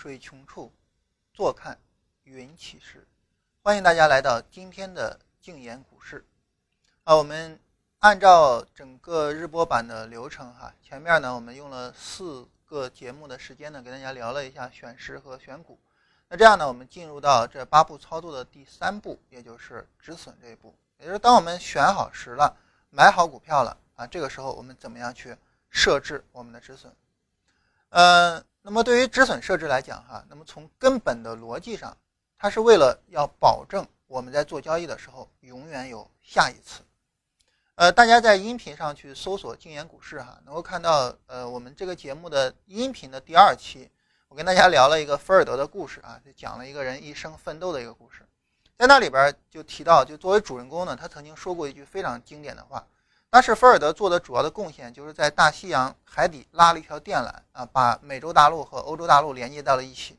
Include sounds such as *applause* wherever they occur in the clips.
水穷处，坐看云起时。欢迎大家来到今天的静言股市。啊，我们按照整个日播版的流程哈，前面呢我们用了四个节目的时间呢，给大家聊了一下选时和选股。那这样呢，我们进入到这八步操作的第三步，也就是止损这一步。也就是当我们选好时了，买好股票了啊，这个时候我们怎么样去设置我们的止损？呃，那么对于止损设置来讲，哈，那么从根本的逻辑上，它是为了要保证我们在做交易的时候永远有下一次。呃，大家在音频上去搜索“静言股市”哈，能够看到，呃，我们这个节目的音频的第二期，我跟大家聊了一个菲尔德的故事啊，就讲了一个人一生奋斗的一个故事，在那里边就提到，就作为主人公呢，他曾经说过一句非常经典的话。当时菲尔德做的主要的贡献，就是在大西洋海底拉了一条电缆啊，把美洲大陆和欧洲大陆连接到了一起。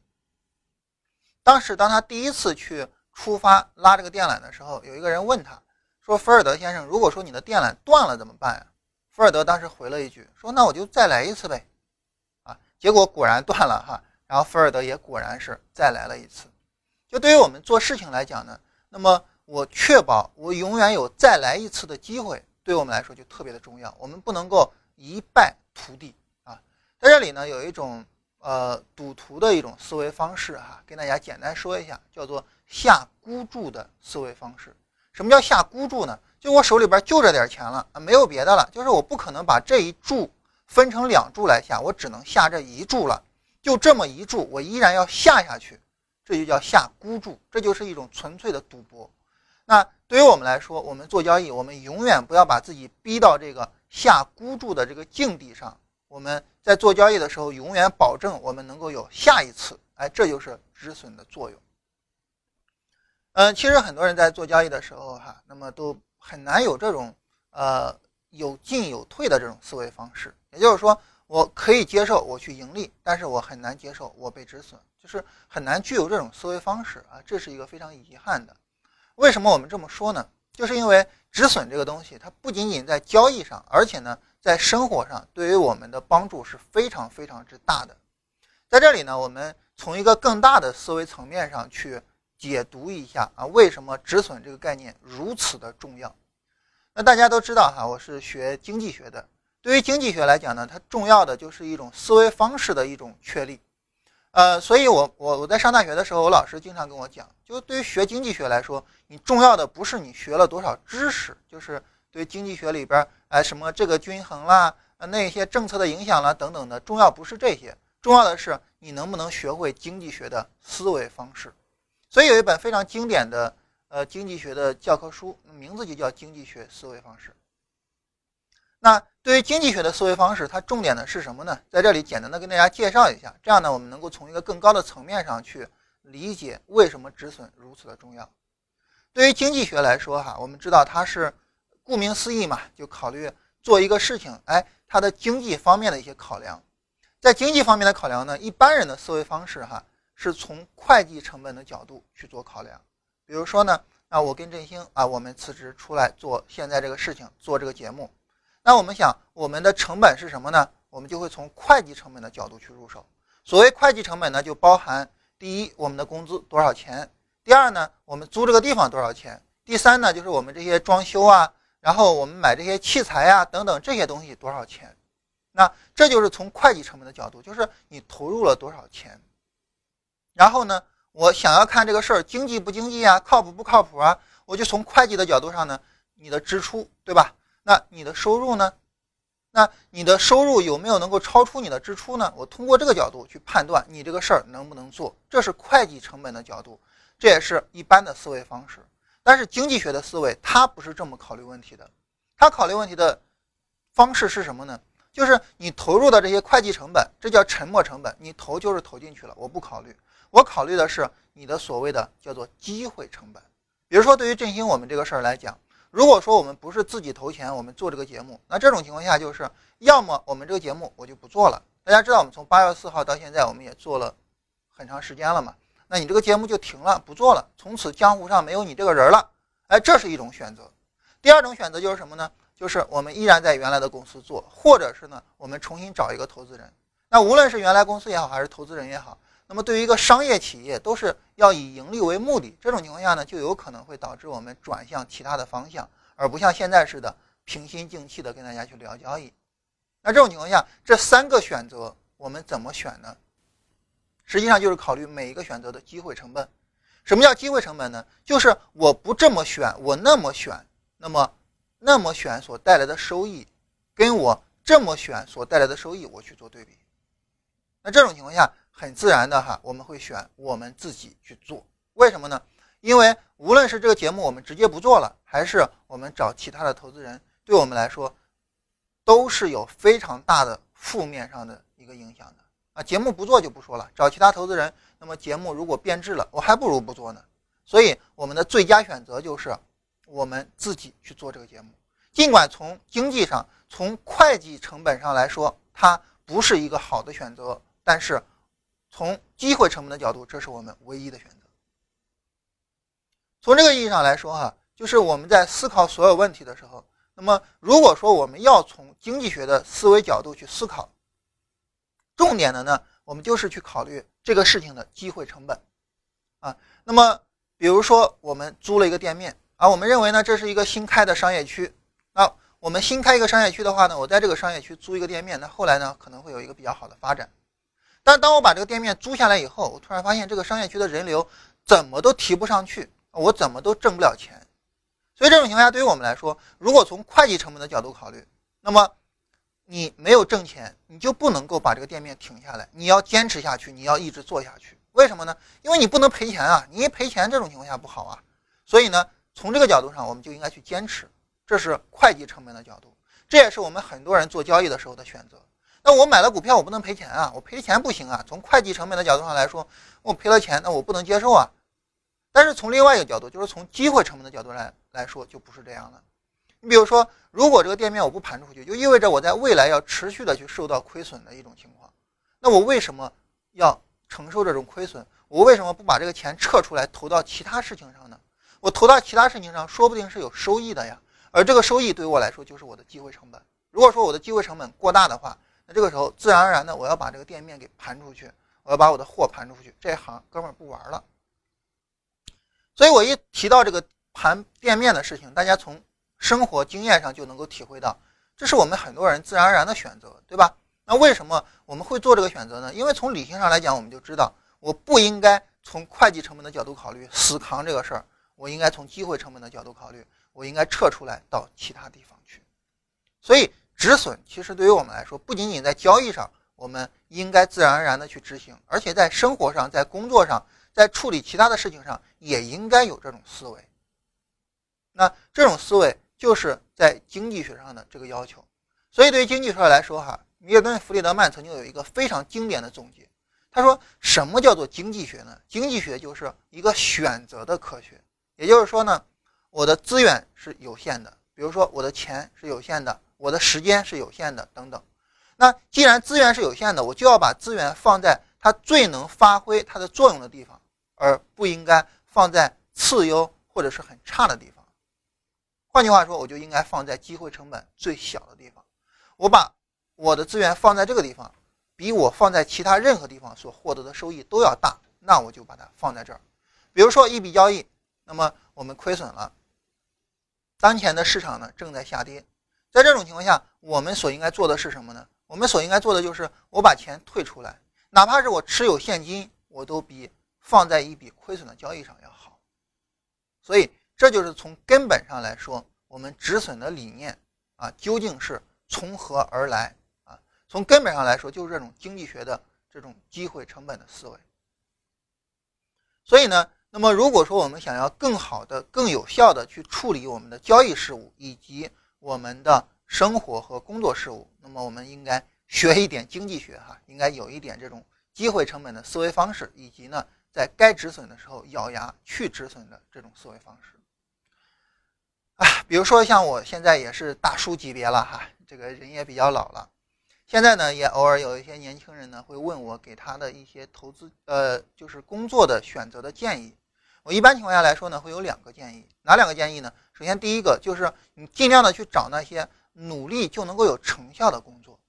当时当他第一次去出发拉这个电缆的时候，有一个人问他说：“菲尔德先生，如果说你的电缆断了怎么办呀？”菲尔德当时回了一句说：“那我就再来一次呗。”啊，结果果然断了哈，然后菲尔德也果然是再来了一次。就对于我们做事情来讲呢，那么我确保我永远有再来一次的机会。对我们来说就特别的重要，我们不能够一败涂地啊。在这里呢，有一种呃赌徒的一种思维方式哈，跟大家简单说一下，叫做下孤注的思维方式。什么叫下孤注呢？就我手里边就这点钱了啊，没有别的了，就是我不可能把这一注分成两注来下，我只能下这一注了，就这么一注，我依然要下下去，这就叫下孤注，这就是一种纯粹的赌博。那对于我们来说，我们做交易，我们永远不要把自己逼到这个下孤注的这个境地上。我们在做交易的时候，永远保证我们能够有下一次。哎，这就是止损的作用。嗯，其实很多人在做交易的时候，哈，那么都很难有这种呃有进有退的这种思维方式。也就是说，我可以接受我去盈利，但是我很难接受我被止损，就是很难具有这种思维方式啊，这是一个非常遗憾的。为什么我们这么说呢？就是因为止损这个东西，它不仅仅在交易上，而且呢，在生活上对于我们的帮助是非常非常之大的。在这里呢，我们从一个更大的思维层面上去解读一下啊，为什么止损这个概念如此的重要？那大家都知道哈，我是学经济学的，对于经济学来讲呢，它重要的就是一种思维方式的一种确立。呃，所以，我我我在上大学的时候，我老师经常跟我讲，就对于学经济学来说，你重要的不是你学了多少知识，就是对经济学里边，哎，什么这个均衡啦，呃那些政策的影响啦等等的，重要不是这些，重要的是你能不能学会经济学的思维方式。所以有一本非常经典的呃经济学的教科书，名字就叫《经济学思维方式》。那对于经济学的思维方式，它重点的是什么呢？在这里简单的跟大家介绍一下，这样呢，我们能够从一个更高的层面上去理解为什么止损如此的重要。对于经济学来说，哈，我们知道它是顾名思义嘛，就考虑做一个事情，哎，它的经济方面的一些考量。在经济方面的考量呢，一般人的思维方式，哈，是从会计成本的角度去做考量。比如说呢，啊，我跟振兴啊，我们辞职出来做现在这个事情，做这个节目。那我们想，我们的成本是什么呢？我们就会从会计成本的角度去入手。所谓会计成本呢，就包含第一，我们的工资多少钱；第二呢，我们租这个地方多少钱；第三呢，就是我们这些装修啊，然后我们买这些器材啊等等这些东西多少钱。那这就是从会计成本的角度，就是你投入了多少钱。然后呢，我想要看这个事儿经济不经济啊，靠谱不靠谱啊，我就从会计的角度上呢，你的支出，对吧？那你的收入呢？那你的收入有没有能够超出你的支出呢？我通过这个角度去判断你这个事儿能不能做，这是会计成本的角度，这也是一般的思维方式。但是经济学的思维它不是这么考虑问题的，它考虑问题的方式是什么呢？就是你投入的这些会计成本，这叫沉没成本，你投就是投进去了，我不考虑，我考虑的是你的所谓的叫做机会成本。比如说对于振兴我们这个事儿来讲。如果说我们不是自己投钱，我们做这个节目，那这种情况下就是，要么我们这个节目我就不做了。大家知道，我们从八月四号到现在，我们也做了很长时间了嘛。那你这个节目就停了，不做了，从此江湖上没有你这个人了。哎，这是一种选择。第二种选择就是什么呢？就是我们依然在原来的公司做，或者是呢，我们重新找一个投资人。那无论是原来公司也好，还是投资人也好，那么对于一个商业企业，都是要以盈利为目的。这种情况下呢，就有可能会导致我们转向其他的方向，而不像现在似的平心静气的跟大家去聊交易。那这种情况下，这三个选择我们怎么选呢？实际上就是考虑每一个选择的机会成本。什么叫机会成本呢？就是我不这么选，我那么选，那么那么选所带来的收益，跟我这么选所带来的收益，我去做对比。那这种情况下。很自然的哈，我们会选我们自己去做，为什么呢？因为无论是这个节目我们直接不做了，还是我们找其他的投资人，对我们来说都是有非常大的负面上的一个影响的啊。节目不做就不说了，找其他投资人，那么节目如果变质了，我还不如不做呢。所以我们的最佳选择就是我们自己去做这个节目，尽管从经济上、从会计成本上来说，它不是一个好的选择，但是。从机会成本的角度，这是我们唯一的选择。从这个意义上来说，哈，就是我们在思考所有问题的时候，那么如果说我们要从经济学的思维角度去思考，重点的呢，我们就是去考虑这个事情的机会成本啊。那么，比如说我们租了一个店面啊，我们认为呢，这是一个新开的商业区。那我们新开一个商业区的话呢，我在这个商业区租一个店面，那后来呢，可能会有一个比较好的发展。但当我把这个店面租下来以后，我突然发现这个商业区的人流怎么都提不上去，我怎么都挣不了钱。所以这种情况下，对于我们来说，如果从会计成本的角度考虑，那么你没有挣钱，你就不能够把这个店面停下来，你要坚持下去，你要一直做下去。为什么呢？因为你不能赔钱啊！你一赔钱，这种情况下不好啊。所以呢，从这个角度上，我们就应该去坚持，这是会计成本的角度，这也是我们很多人做交易的时候的选择。那我买了股票，我不能赔钱啊！我赔钱不行啊！从会计成本的角度上来说，我赔了钱，那我不能接受啊。但是从另外一个角度，就是从机会成本的角度来来说，就不是这样的。你比如说，如果这个店面我不盘出去，就意味着我在未来要持续的去受到亏损的一种情况。那我为什么要承受这种亏损？我为什么不把这个钱撤出来投到其他事情上呢？我投到其他事情上，说不定是有收益的呀。而这个收益对于我来说，就是我的机会成本。如果说我的机会成本过大的话，这个时候，自然而然的，我要把这个店面给盘出去，我要把我的货盘出去，这行哥们儿不玩了。所以我一提到这个盘店面的事情，大家从生活经验上就能够体会到，这是我们很多人自然而然的选择，对吧？那为什么我们会做这个选择呢？因为从理性上来讲，我们就知道，我不应该从会计成本的角度考虑死扛这个事儿，我应该从机会成本的角度考虑，我应该撤出来到其他地方去。所以。止损其实对于我们来说，不仅仅在交易上，我们应该自然而然的去执行，而且在生活上、在工作上、在处理其他的事情上，也应该有这种思维。那这种思维就是在经济学上的这个要求。所以对于经济学来说，哈，米尔顿·弗里德曼曾经有一个非常经典的总结，他说：“什么叫做经济学呢？经济学就是一个选择的科学。也就是说呢，我的资源是有限的，比如说我的钱是有限的。”我的时间是有限的，等等。那既然资源是有限的，我就要把资源放在它最能发挥它的作用的地方，而不应该放在次优或者是很差的地方。换句话说，我就应该放在机会成本最小的地方。我把我的资源放在这个地方，比我放在其他任何地方所获得的收益都要大，那我就把它放在这儿。比如说一笔交易，那么我们亏损了，当前的市场呢正在下跌。在这种情况下，我们所应该做的是什么呢？我们所应该做的就是我把钱退出来，哪怕是我持有现金，我都比放在一笔亏损的交易上要好。所以，这就是从根本上来说，我们止损的理念啊，究竟是从何而来啊？从根本上来说，就是这种经济学的这种机会成本的思维。所以呢，那么如果说我们想要更好的、更有效的去处理我们的交易事务以及我们的生活和工作事务，那么我们应该学一点经济学哈，应该有一点这种机会成本的思维方式，以及呢，在该止损的时候咬牙去止损的这种思维方式。啊，比如说像我现在也是大叔级别了哈，这个人也比较老了，现在呢也偶尔有一些年轻人呢会问我给他的一些投资呃就是工作的选择的建议。我一般情况下来说呢，会有两个建议，哪两个建议呢？首先，第一个就是你尽量的去找那些努力就能够有成效的工作。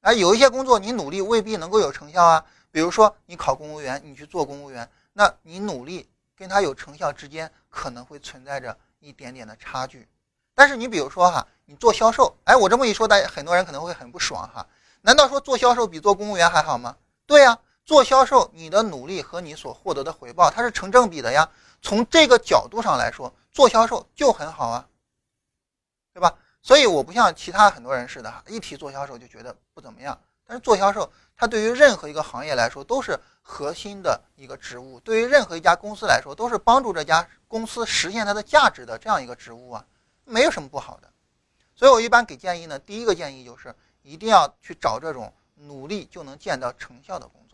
啊，有一些工作你努力未必能够有成效啊，比如说你考公务员，你去做公务员，那你努力跟他有成效之间可能会存在着一点点的差距。但是你比如说哈，你做销售，哎，我这么一说，大家很多人可能会很不爽哈。难道说做销售比做公务员还好吗？对呀，做销售你的努力和你所获得的回报它是成正比的呀。从这个角度上来说，做销售就很好啊，对吧？所以我不像其他很多人似的，一提做销售就觉得不怎么样。但是做销售，它对于任何一个行业来说都是核心的一个职务，对于任何一家公司来说都是帮助这家公司实现它的价值的这样一个职务啊，没有什么不好的。所以我一般给建议呢，第一个建议就是一定要去找这种努力就能见到成效的工作。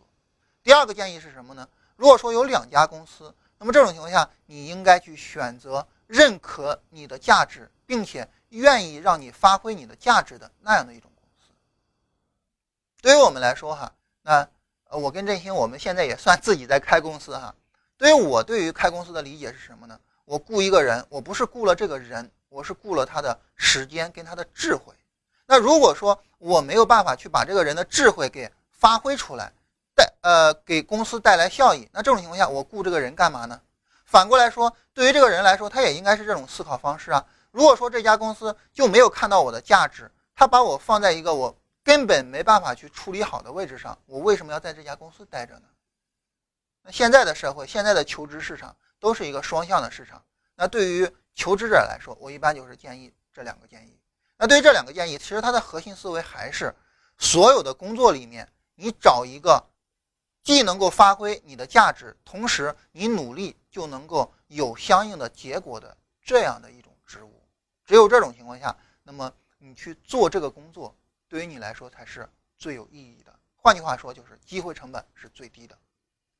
第二个建议是什么呢？如果说有两家公司，那么这种情况下，你应该去选择认可你的价值，并且。愿意让你发挥你的价值的那样的一种公司，对于我们来说哈，那呃，我跟振兴我们现在也算自己在开公司哈。对于我对于开公司的理解是什么呢？我雇一个人，我不是雇了这个人，我是雇了他的时间跟他的智慧。那如果说我没有办法去把这个人的智慧给发挥出来，呃给公司带来效益，那这种情况下我雇这个人干嘛呢？反过来说，对于这个人来说，他也应该是这种思考方式啊。如果说这家公司就没有看到我的价值，他把我放在一个我根本没办法去处理好的位置上，我为什么要在这家公司待着呢？那现在的社会，现在的求职市场都是一个双向的市场。那对于求职者来说，我一般就是建议这两个建议。那对于这两个建议，其实它的核心思维还是所有的工作里面，你找一个既能够发挥你的价值，同时你努力就能够有相应的结果的这样的一种职务。只有这种情况下，那么你去做这个工作，对于你来说才是最有意义的。换句话说，就是机会成本是最低的。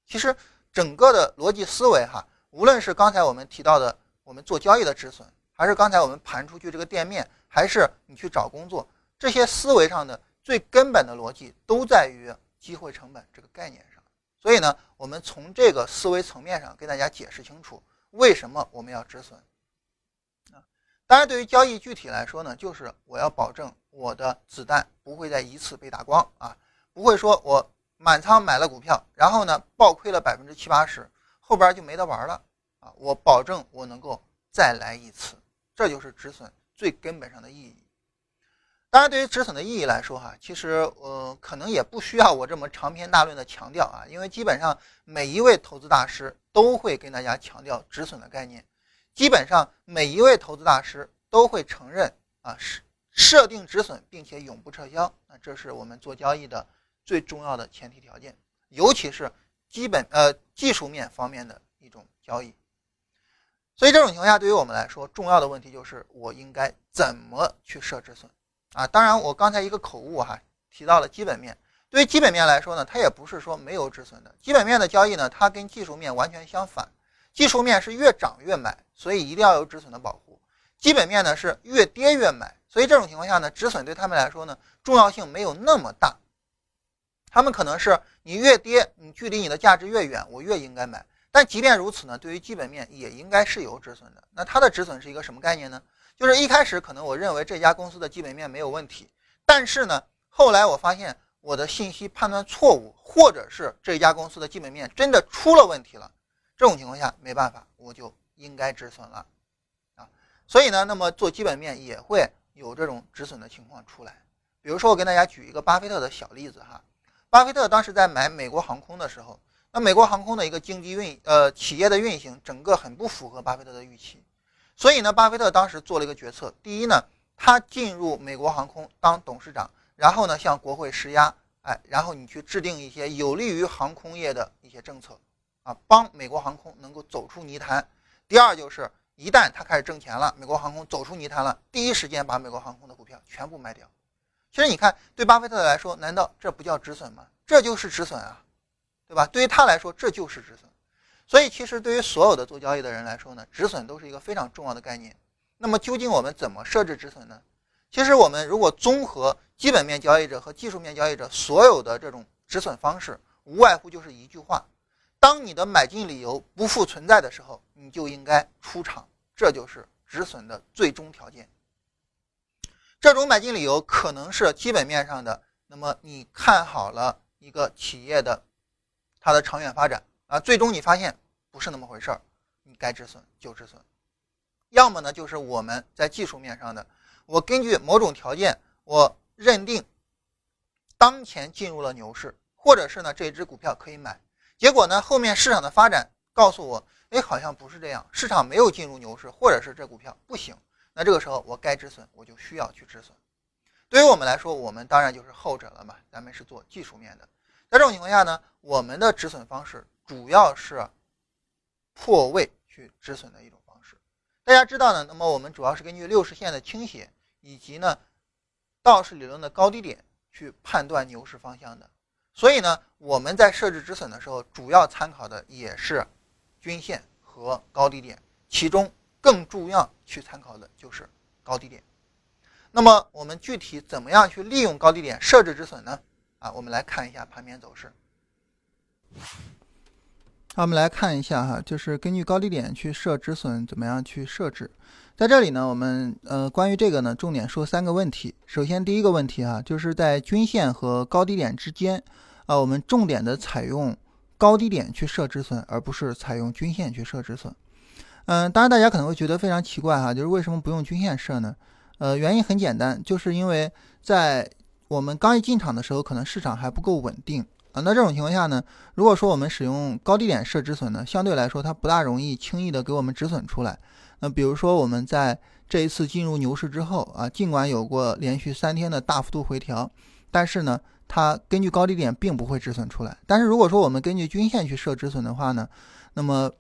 其实整个的逻辑思维哈，无论是刚才我们提到的我们做交易的止损，还是刚才我们盘出去这个店面，还是你去找工作，这些思维上的最根本的逻辑都在于机会成本这个概念上。所以呢，我们从这个思维层面上跟大家解释清楚，为什么我们要止损。当然，对于交易具体来说呢，就是我要保证我的子弹不会再一次被打光啊，不会说我满仓买了股票，然后呢暴亏了百分之七八十，后边就没得玩了啊。我保证我能够再来一次，这就是止损最根本上的意义。当然，对于止损的意义来说哈，其实呃可能也不需要我这么长篇大论的强调啊，因为基本上每一位投资大师都会跟大家强调止损的概念。基本上每一位投资大师都会承认啊，设设定止损，并且永不撤销，那这是我们做交易的最重要的前提条件，尤其是基本呃技术面方面的一种交易。所以这种情况下，对于我们来说，重要的问题就是我应该怎么去设止损啊？当然，我刚才一个口误哈，提到了基本面。对于基本面来说呢，它也不是说没有止损的，基本面的交易呢，它跟技术面完全相反。技术面是越涨越买，所以一定要有止损的保护。基本面呢是越跌越买，所以这种情况下呢，止损对他们来说呢重要性没有那么大。他们可能是你越跌，你距离你的价值越远，我越应该买。但即便如此呢，对于基本面也应该是有止损的。那它的止损是一个什么概念呢？就是一开始可能我认为这家公司的基本面没有问题，但是呢，后来我发现我的信息判断错误，或者是这家公司的基本面真的出了问题了。这种情况下没办法，我就应该止损了，啊，所以呢，那么做基本面也会有这种止损的情况出来。比如说，我跟大家举一个巴菲特的小例子哈，巴菲特当时在买美国航空的时候，那美国航空的一个经济运呃企业的运行，整个很不符合巴菲特的预期，所以呢，巴菲特当时做了一个决策，第一呢，他进入美国航空当董事长，然后呢向国会施压，哎，然后你去制定一些有利于航空业的一些政策。啊，帮美国航空能够走出泥潭。第二就是，一旦他开始挣钱了，美国航空走出泥潭了，第一时间把美国航空的股票全部卖掉。其实你看，对巴菲特来说，难道这不叫止损吗？这就是止损啊，对吧？对于他来说，这就是止损。所以，其实对于所有的做交易的人来说呢，止损都是一个非常重要的概念。那么，究竟我们怎么设置止损呢？其实，我们如果综合基本面交易者和技术面交易者所有的这种止损方式，无外乎就是一句话。当你的买进理由不复存在的时候，你就应该出场，这就是止损的最终条件。这种买进理由可能是基本面上的，那么你看好了一个企业的它的长远发展啊，最终你发现不是那么回事儿，你该止损就止损。要么呢，就是我们在技术面上的，我根据某种条件，我认定当前进入了牛市，或者是呢这只股票可以买，结果呢后面市场的发展告诉我，哎，好像不是这样，市场没有进入牛市，或者是这股票不行，那这个时候我该止损，我就需要去止损。对于我们来说，我们当然就是后者了嘛，咱们是做技术面的，在这种情况下呢，我们的止损方式主要是破位去止损的一种方式。大家知道呢，那么我们主要是根据六十线的倾斜以及呢道氏理论的高低点去判断牛市方向的。所以呢，我们在设置止损的时候，主要参考的也是均线和高低点，其中更重要去参考的就是高低点。那么我们具体怎么样去利用高低点设置止损呢？啊，我们来看一下盘面走势。那，我们来看一下哈，就是根据高低点去设止损，怎么样去设置？在这里呢，我们呃关于这个呢，重点说三个问题。首先第一个问题哈，就是在均线和高低点之间，啊，我们重点的采用高低点去设止损，而不是采用均线去设止损。嗯，当然大家可能会觉得非常奇怪哈，就是为什么不用均线设呢？呃，原因很简单，就是因为在我们刚一进场的时候，可能市场还不够稳定。啊，那这种情况下呢，如果说我们使用高低点设止损呢，相对来说它不大容易轻易的给我们止损出来。那比如说我们在这一次进入牛市之后啊，尽管有过连续三天的大幅度回调，但是呢，它根据高低点并不会止损出来。但是如果说我们根据均线去设止损的话呢，那么，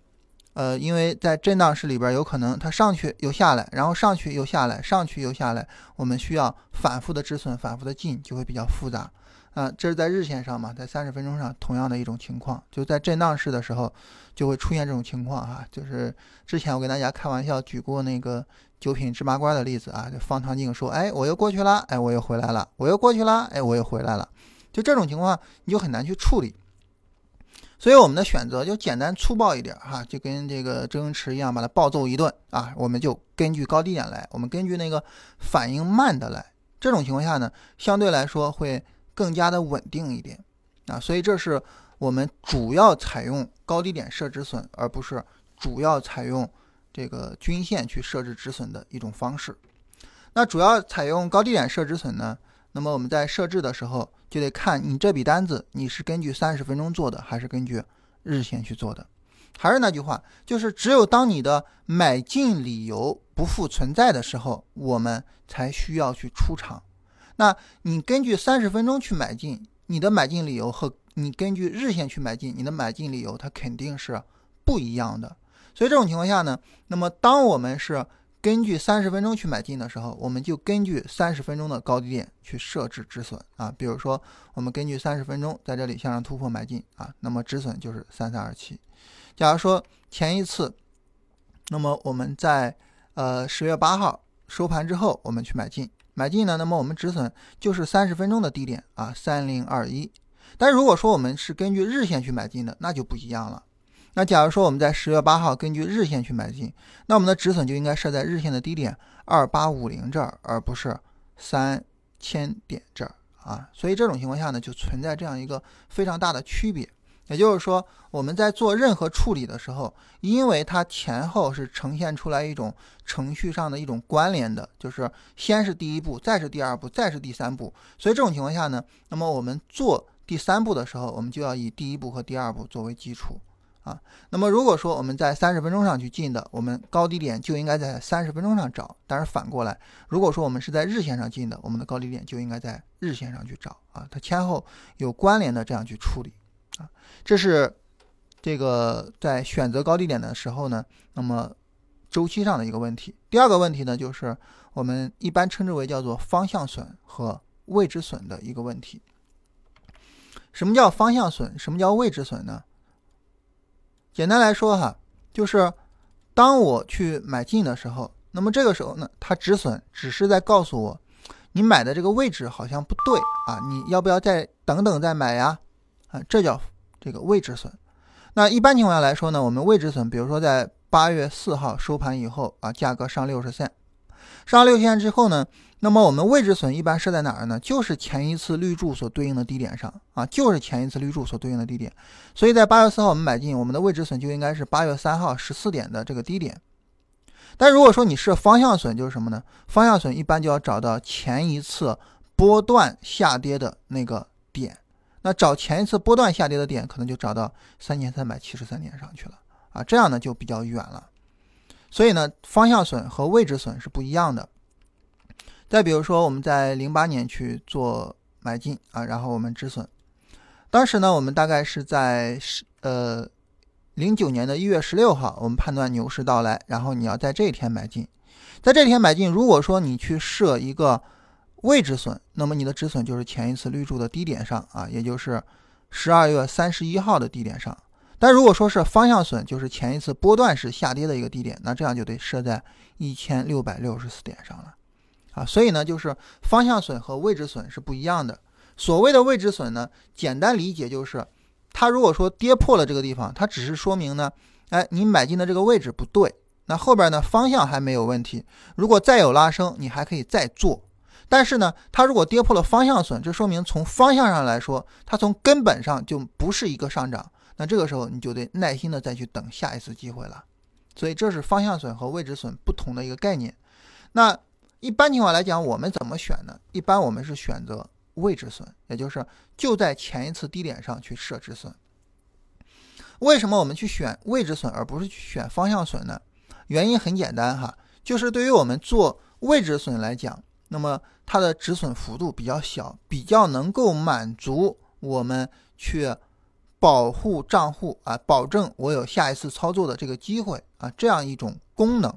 呃，因为在震荡市里边有可能它上去又下来，然后上去又下来，上去又下来，我们需要反复的止损，反复的进，就会比较复杂。啊，这是在日线上嘛，在三十分钟上同样的一种情况，就在震荡市的时候就会出现这种情况哈。就是之前我跟大家开玩笑举过那个九品芝麻官的例子啊，就方唐镜说，哎，我又过去了，哎，我又回来了，我又过去了，哎，我又回来了，就这种情况你就很难去处理。所以我们的选择就简单粗暴一点哈，就跟这个周星驰一样，把它暴揍一顿啊，我们就根据高低点来，我们根据那个反应慢的来。这种情况下呢，相对来说会。更加的稳定一点啊，所以这是我们主要采用高低点设止损，而不是主要采用这个均线去设置止损的一种方式。那主要采用高低点设止损呢？那么我们在设置的时候就得看你这笔单子你是根据三十分钟做的，还是根据日线去做的。还是那句话，就是只有当你的买进理由不复存在的时候，我们才需要去出场。那你根据三十分钟去买进，你的买进理由和你根据日线去买进，你的买进理由它肯定是不一样的。所以这种情况下呢，那么当我们是根据三十分钟去买进的时候，我们就根据三十分钟的高低点去设置止损啊。比如说，我们根据三十分钟在这里向上突破买进啊，那么止损就是三三二七。假如说前一次，那么我们在呃十月八号收盘之后，我们去买进。买进呢，那么我们止损就是三十分钟的低点啊，三零二一。但如果说我们是根据日线去买进的，那就不一样了。那假如说我们在十月八号根据日线去买进，那我们的止损就应该设在日线的低点二八五零这儿，而不是三千点这儿啊。所以这种情况下呢，就存在这样一个非常大的区别。也就是说，我们在做任何处理的时候，因为它前后是呈现出来一种程序上的一种关联的，就是先是第一步，再是第二步，再是第三步。所以这种情况下呢，那么我们做第三步的时候，我们就要以第一步和第二步作为基础啊。那么如果说我们在三十分钟上去进的，我们高低点就应该在三十分钟上找。但是反过来，如果说我们是在日线上进的，我们的高低点就应该在日线上去找啊。它前后有关联的这样去处理。啊，这是这个在选择高低点的时候呢，那么周期上的一个问题。第二个问题呢，就是我们一般称之为叫做方向损和位置损的一个问题。什么叫方向损？什么叫位置损呢？简单来说哈，就是当我去买进的时候，那么这个时候呢，它止损只是在告诉我，你买的这个位置好像不对啊，你要不要再等等再买呀？啊，这叫这个未止损。那一般情况下来说呢，我们未止损，比如说在八月四号收盘以后啊，价格上六十线，上六十线之后呢，那么我们位置损一般设在哪儿呢？就是前一次绿柱所对应的低点上啊，就是前一次绿柱所对应的低点。所以在八月四号我们买进，我们的位置损就应该是八月三号十四点的这个低点。但如果说你设方向损，就是什么呢？方向损一般就要找到前一次波段下跌的那个点。那找前一次波段下跌的点，可能就找到三千三百七十三点上去了啊，这样呢就比较远了。所以呢，方向损和位置损是不一样的。再比如说，我们在零八年去做买进啊，然后我们止损。当时呢，我们大概是在十呃零九年的一月十六号，我们判断牛市到来，然后你要在这一天买进。在这一天买进，如果说你去设一个。位置损，那么你的止损就是前一次绿柱的低点上啊，也就是十二月三十一号的低点上。但如果说是方向损，就是前一次波段式下跌的一个低点，那这样就得设在一千六百六十四点上了啊。所以呢，就是方向损和位置损是不一样的。所谓的位置损呢，简单理解就是，它如果说跌破了这个地方，它只是说明呢，哎，你买进的这个位置不对，那后边呢方向还没有问题。如果再有拉升，你还可以再做。但是呢，它如果跌破了方向损，这说明从方向上来说，它从根本上就不是一个上涨。那这个时候你就得耐心的再去等下一次机会了。所以这是方向损和位置损不同的一个概念。那一般情况来讲，我们怎么选呢？一般我们是选择位置损，也就是就在前一次低点上去设止损。为什么我们去选位置损而不是去选方向损呢？原因很简单哈，就是对于我们做位置损来讲。那么它的止损幅度比较小，比较能够满足我们去保护账户啊，保证我有下一次操作的这个机会啊，这样一种功能。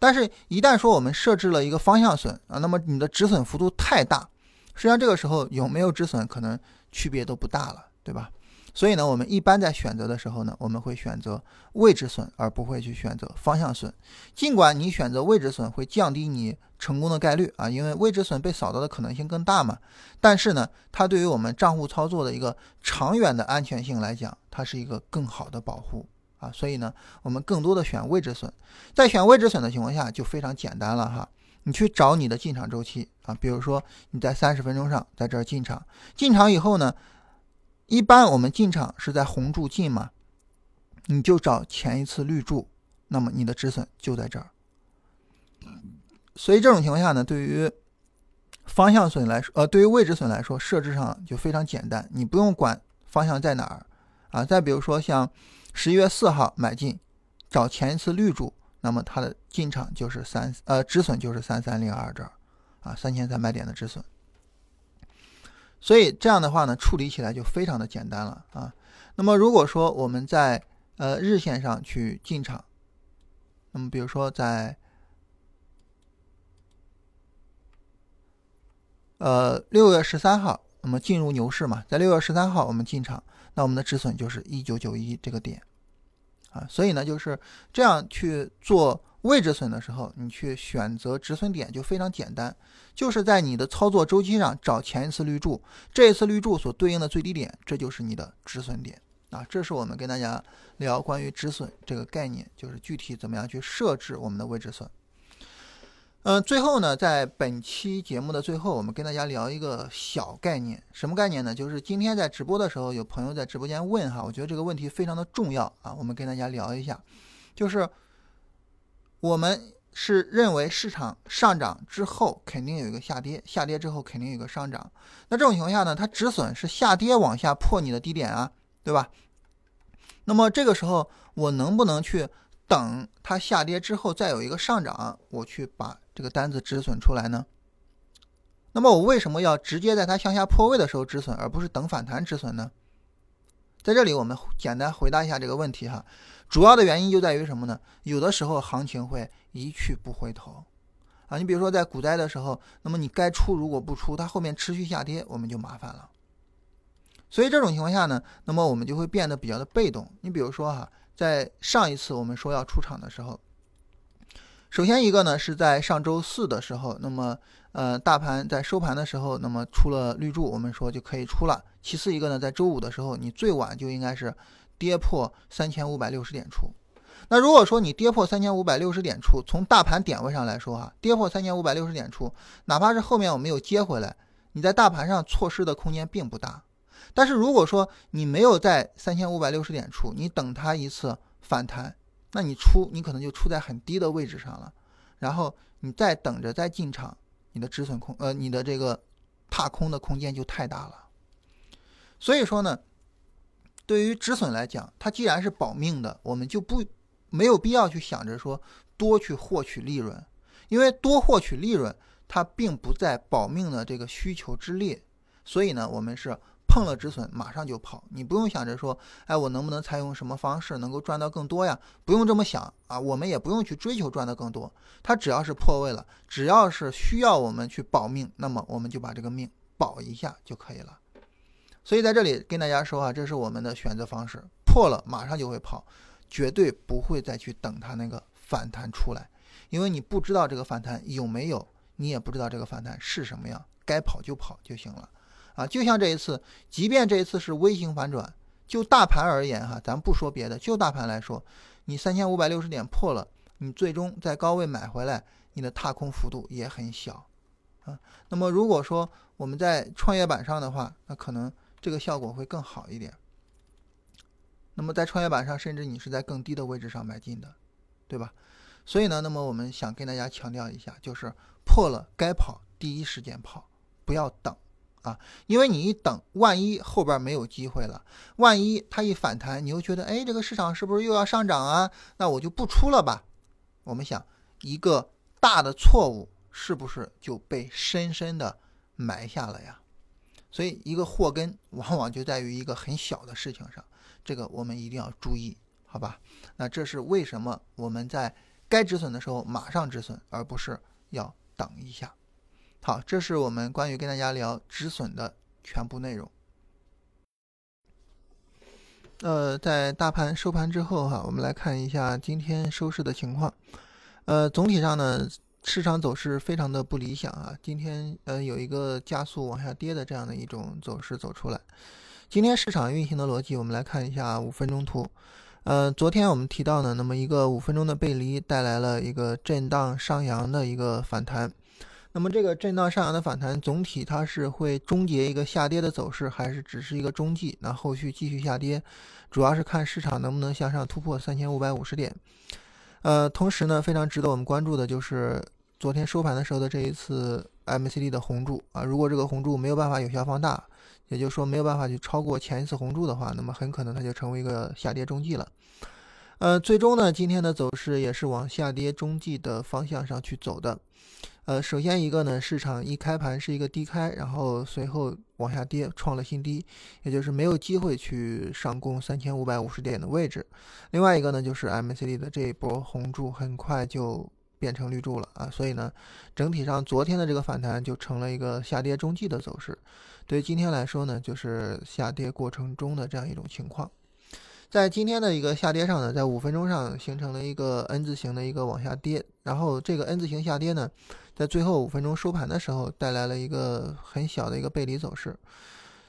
但是，一旦说我们设置了一个方向损啊，那么你的止损幅度太大，实际上这个时候有没有止损可能区别都不大了，对吧？所以呢，我们一般在选择的时候呢，我们会选择位置损，而不会去选择方向损。尽管你选择位置损会降低你成功的概率啊，因为未止损被扫到的可能性更大嘛。但是呢，它对于我们账户操作的一个长远的安全性来讲，它是一个更好的保护啊。所以呢，我们更多的选未止损。在选未止损的情况下，就非常简单了哈。你去找你的进场周期啊，比如说你在三十分钟上在这儿进场，进场以后呢。一般我们进场是在红柱进嘛，你就找前一次绿柱，那么你的止损就在这儿。所以这种情况下呢，对于方向损来说，呃，对于位置损来说，设置上就非常简单，你不用管方向在哪儿啊。再比如说像十一月四号买进，找前一次绿柱，那么它的进场就是三，呃，止损就是三三零二这儿啊，三千三百点的止损。所以这样的话呢，处理起来就非常的简单了啊。那么如果说我们在呃日线上去进场，那么比如说在呃六月十三号，那么进入牛市嘛，在六月十三号我们进场，那我们的止损就是一九九一这个点啊。所以呢，就是这样去做。位置损的时候，你去选择止损点就非常简单，就是在你的操作周期上找前一次绿柱，这一次绿柱所对应的最低点，这就是你的止损点啊。这是我们跟大家聊关于止损这个概念，就是具体怎么样去设置我们的位置损。嗯，最后呢，在本期节目的最后，我们跟大家聊一个小概念，什么概念呢？就是今天在直播的时候，有朋友在直播间问哈，我觉得这个问题非常的重要啊，我们跟大家聊一下，就是。我们是认为市场上涨之后肯定有一个下跌，下跌之后肯定有一个上涨。那这种情况下呢，它止损是下跌往下破你的低点啊，对吧？那么这个时候我能不能去等它下跌之后再有一个上涨，我去把这个单子止损出来呢？那么我为什么要直接在它向下破位的时候止损，而不是等反弹止损呢？在这里我们简单回答一下这个问题哈。主要的原因就在于什么呢？有的时候行情会一去不回头，啊，你比如说在股灾的时候，那么你该出如果不出，它后面持续下跌，我们就麻烦了。所以这种情况下呢，那么我们就会变得比较的被动。你比如说哈，在上一次我们说要出场的时候，首先一个呢是在上周四的时候，那么呃大盘在收盘的时候，那么出了绿柱，我们说就可以出了。其次一个呢，在周五的时候，你最晚就应该是。跌破三千五百六十点出，那如果说你跌破三千五百六十点出，从大盘点位上来说啊，跌破三千五百六十点出，哪怕是后面我没有接回来，你在大盘上错失的空间并不大。但是如果说你没有在三千五百六十点出，你等它一次反弹，那你出你可能就出在很低的位置上了，然后你再等着再进场，你的止损空呃你的这个踏空的空间就太大了。所以说呢，对于止损来讲，它既然是保命的，我们就不没有必要去想着说多去获取利润，因为多获取利润它并不在保命的这个需求之列，所以呢，我们是。碰了止损，马上就跑。你不用想着说，哎，我能不能采用什么方式能够赚到更多呀？不用这么想啊。我们也不用去追求赚的更多。它只要是破位了，只要是需要我们去保命，那么我们就把这个命保一下就可以了。所以在这里跟大家说啊，这是我们的选择方式。破了马上就会跑，绝对不会再去等它那个反弹出来，因为你不知道这个反弹有没有，你也不知道这个反弹是什么样，该跑就跑就行了。啊，就像这一次，即便这一次是微型反转，就大盘而言哈，咱不说别的，就大盘来说，你三千五百六十点破了，你最终在高位买回来，你的踏空幅度也很小，啊，那么如果说我们在创业板上的话，那可能这个效果会更好一点。那么在创业板上，甚至你是在更低的位置上买进的，对吧？所以呢，那么我们想跟大家强调一下，就是破了该跑，第一时间跑，不要等。啊，因为你一等，万一后边没有机会了，万一它一反弹，你又觉得，哎，这个市场是不是又要上涨啊？那我就不出了吧。我们想，一个大的错误是不是就被深深的埋下了呀？所以，一个祸根往往就在于一个很小的事情上，这个我们一定要注意，好吧？那这是为什么我们在该止损的时候马上止损，而不是要等一下。好，这是我们关于跟大家聊止损的全部内容。呃，在大盘收盘之后哈，我们来看一下今天收市的情况。呃，总体上呢，市场走势非常的不理想啊。今天呃有一个加速往下跌的这样的一种走势走出来。今天市场运行的逻辑，我们来看一下五分钟图。呃，昨天我们提到呢，那么一个五分钟的背离带来了一个震荡上扬的一个反弹。那么这个震荡上扬的反弹，总体它是会终结一个下跌的走势，还是只是一个中继？那后续继续下跌，主要是看市场能不能向上突破三千五百五十点。呃，同时呢，非常值得我们关注的就是昨天收盘的时候的这一次 MACD 的红柱啊，如果这个红柱没有办法有效放大，也就是说没有办法去超过前一次红柱的话，那么很可能它就成为一个下跌中继了。呃，最终呢，今天的走势也是往下跌中继的方向上去走的。呃，首先一个呢，市场一开盘是一个低开，然后随后往下跌，创了新低，也就是没有机会去上攻三千五百五十点的位置。另外一个呢，就是 MACD 的这一波红柱很快就变成绿柱了啊，所以呢，整体上昨天的这个反弹就成了一个下跌中继的走势。对于今天来说呢，就是下跌过程中的这样一种情况。在今天的一个下跌上呢，在五分钟上形成了一个 N 字形的一个往下跌，然后这个 N 字形下跌呢，在最后五分钟收盘的时候带来了一个很小的一个背离走势，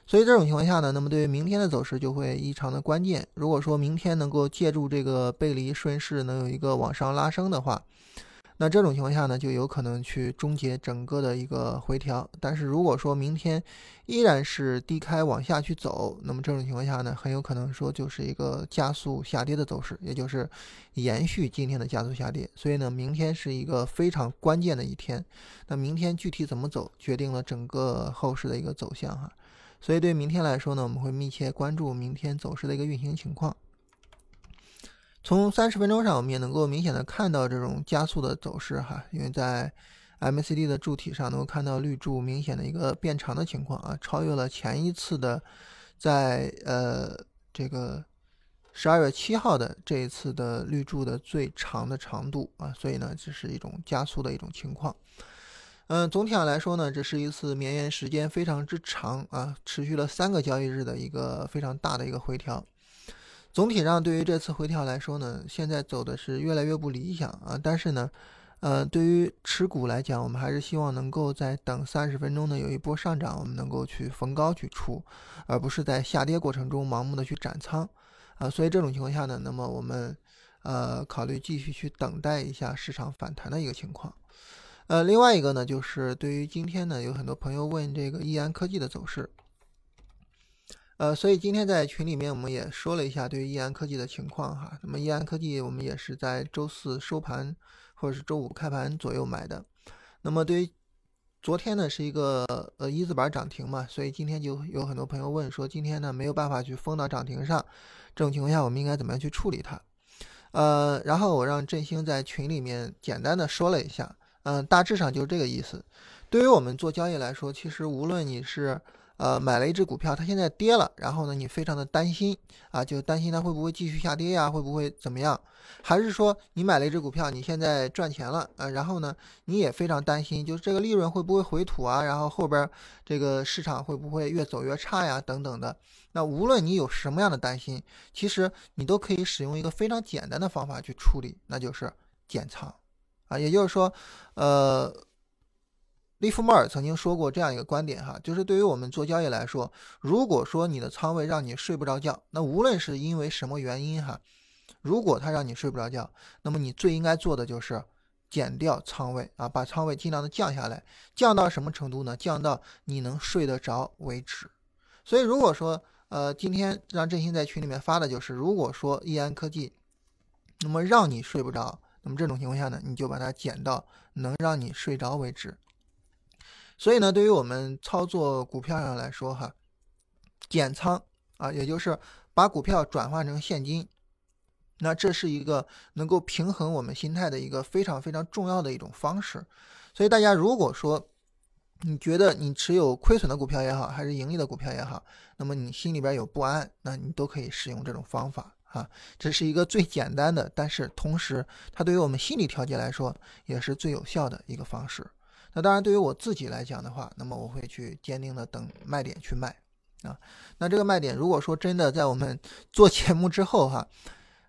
所以这种情况下呢，那么对于明天的走势就会异常的关键。如果说明天能够借助这个背离顺势能有一个往上拉升的话，那这种情况下呢，就有可能去终结整个的一个回调。但是如果说明天依然是低开往下去走，那么这种情况下呢，很有可能说就是一个加速下跌的走势，也就是延续今天的加速下跌。所以呢，明天是一个非常关键的一天。那明天具体怎么走，决定了整个后市的一个走向哈。所以对明天来说呢，我们会密切关注明天走势的一个运行情况。从三十分钟上，我们也能够明显的看到这种加速的走势哈，因为在 MACD 的柱体上能够看到绿柱明显的一个变长的情况啊，超越了前一次的在呃这个十二月七号的这一次的绿柱的最长的长度啊，所以呢这是一种加速的一种情况。嗯，总体上来说呢，这是一次绵延时间非常之长啊，持续了三个交易日的一个非常大的一个回调。总体上，对于这次回调来说呢，现在走的是越来越不理想啊。但是呢，呃，对于持股来讲，我们还是希望能够在等三十分钟呢有一波上涨，我们能够去逢高去出，而不是在下跌过程中盲目的去斩仓啊。所以这种情况下呢，那么我们呃，考虑继续去等待一下市场反弹的一个情况。呃，另外一个呢，就是对于今天呢，有很多朋友问这个易安科技的走势。呃，所以今天在群里面我们也说了一下对于易安科技的情况哈。那么易安科技我们也是在周四收盘或者是周五开盘左右买的。那么对于昨天呢是一个呃一字板涨停嘛，所以今天就有很多朋友问说今天呢没有办法去封到涨停上，这种情况下我们应该怎么样去处理它？呃，然后我让振兴在群里面简单的说了一下，嗯，大致上就是这个意思。对于我们做交易来说，其实无论你是呃，买了一只股票，它现在跌了，然后呢，你非常的担心啊，就担心它会不会继续下跌呀，会不会怎么样？还是说你买了一只股票，你现在赚钱了啊，然后呢，你也非常担心，就是这个利润会不会回吐啊？然后后边这个市场会不会越走越差呀？等等的。那无论你有什么样的担心，其实你都可以使用一个非常简单的方法去处理，那就是减仓啊，也就是说，呃。利弗莫尔曾经说过这样一个观点，哈，就是对于我们做交易来说，如果说你的仓位让你睡不着觉，那无论是因为什么原因，哈，如果它让你睡不着觉，那么你最应该做的就是减掉仓位啊，把仓位尽量的降下来，降到什么程度呢？降到你能睡得着为止。所以如果说，呃，今天让振兴在群里面发的就是，如果说易安科技，那么让你睡不着，那么这种情况下呢，你就把它减到能让你睡着为止。所以呢，对于我们操作股票上来说，哈，减仓啊，也就是把股票转换成现金，那这是一个能够平衡我们心态的一个非常非常重要的一种方式。所以大家如果说你觉得你持有亏损的股票也好，还是盈利的股票也好，那么你心里边有不安，那你都可以使用这种方法啊。这是一个最简单的，但是同时它对于我们心理调节来说也是最有效的一个方式。那当然，对于我自己来讲的话，那么我会去坚定的等卖点去卖啊。那这个卖点，如果说真的在我们 *laughs* 做节目之后哈，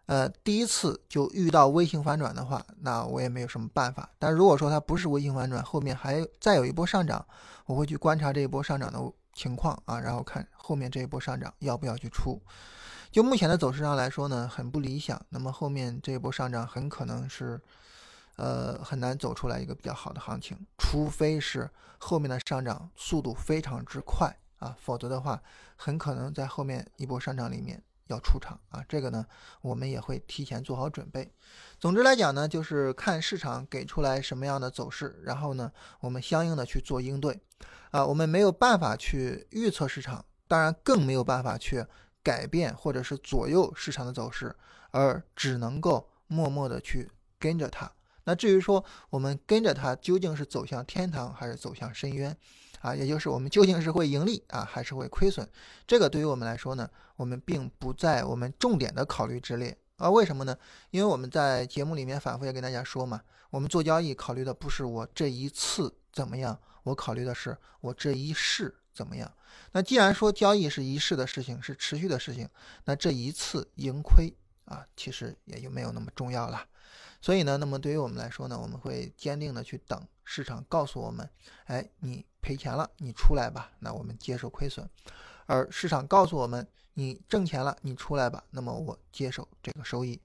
呃，第一次就遇到微型反转的话，那我也没有什么办法。但如果说它不是微型反转，后面还再有一波上涨，我会去观察这一波上涨的情况啊，然后看后面这一波上涨要不要去出。就目前的走势上来说呢，很不理想。那么后面这一波上涨很可能是。呃，很难走出来一个比较好的行情，除非是后面的上涨速度非常之快啊，否则的话，很可能在后面一波上涨里面要出场啊。这个呢，我们也会提前做好准备。总之来讲呢，就是看市场给出来什么样的走势，然后呢，我们相应的去做应对啊。我们没有办法去预测市场，当然更没有办法去改变或者是左右市场的走势，而只能够默默的去跟着它。那至于说我们跟着它究竟是走向天堂还是走向深渊，啊，也就是我们究竟是会盈利啊还是会亏损，这个对于我们来说呢，我们并不在我们重点的考虑之列啊。为什么呢？因为我们在节目里面反复也跟大家说嘛，我们做交易考虑的不是我这一次怎么样，我考虑的是我这一世怎么样。那既然说交易是一世的事情，是持续的事情，那这一次盈亏啊，其实也就没有那么重要了。所以呢，那么对于我们来说呢，我们会坚定的去等市场告诉我们，哎，你赔钱了，你出来吧，那我们接受亏损；而市场告诉我们你挣钱了，你出来吧，那么我接受这个收益。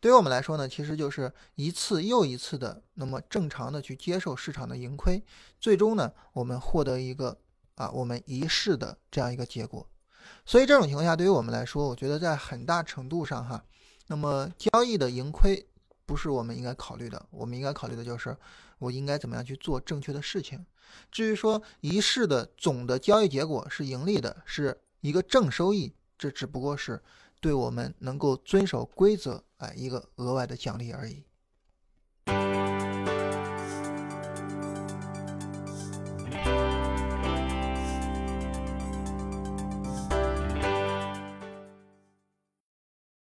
对于我们来说呢，其实就是一次又一次的那么正常的去接受市场的盈亏，最终呢，我们获得一个啊我们一世的这样一个结果。所以这种情况下，对于我们来说，我觉得在很大程度上哈，那么交易的盈亏。不是我们应该考虑的，我们应该考虑的就是我应该怎么样去做正确的事情。至于说一式的总的交易结果是盈利的，是一个正收益，这只不过是对我们能够遵守规则，哎，一个额外的奖励而已。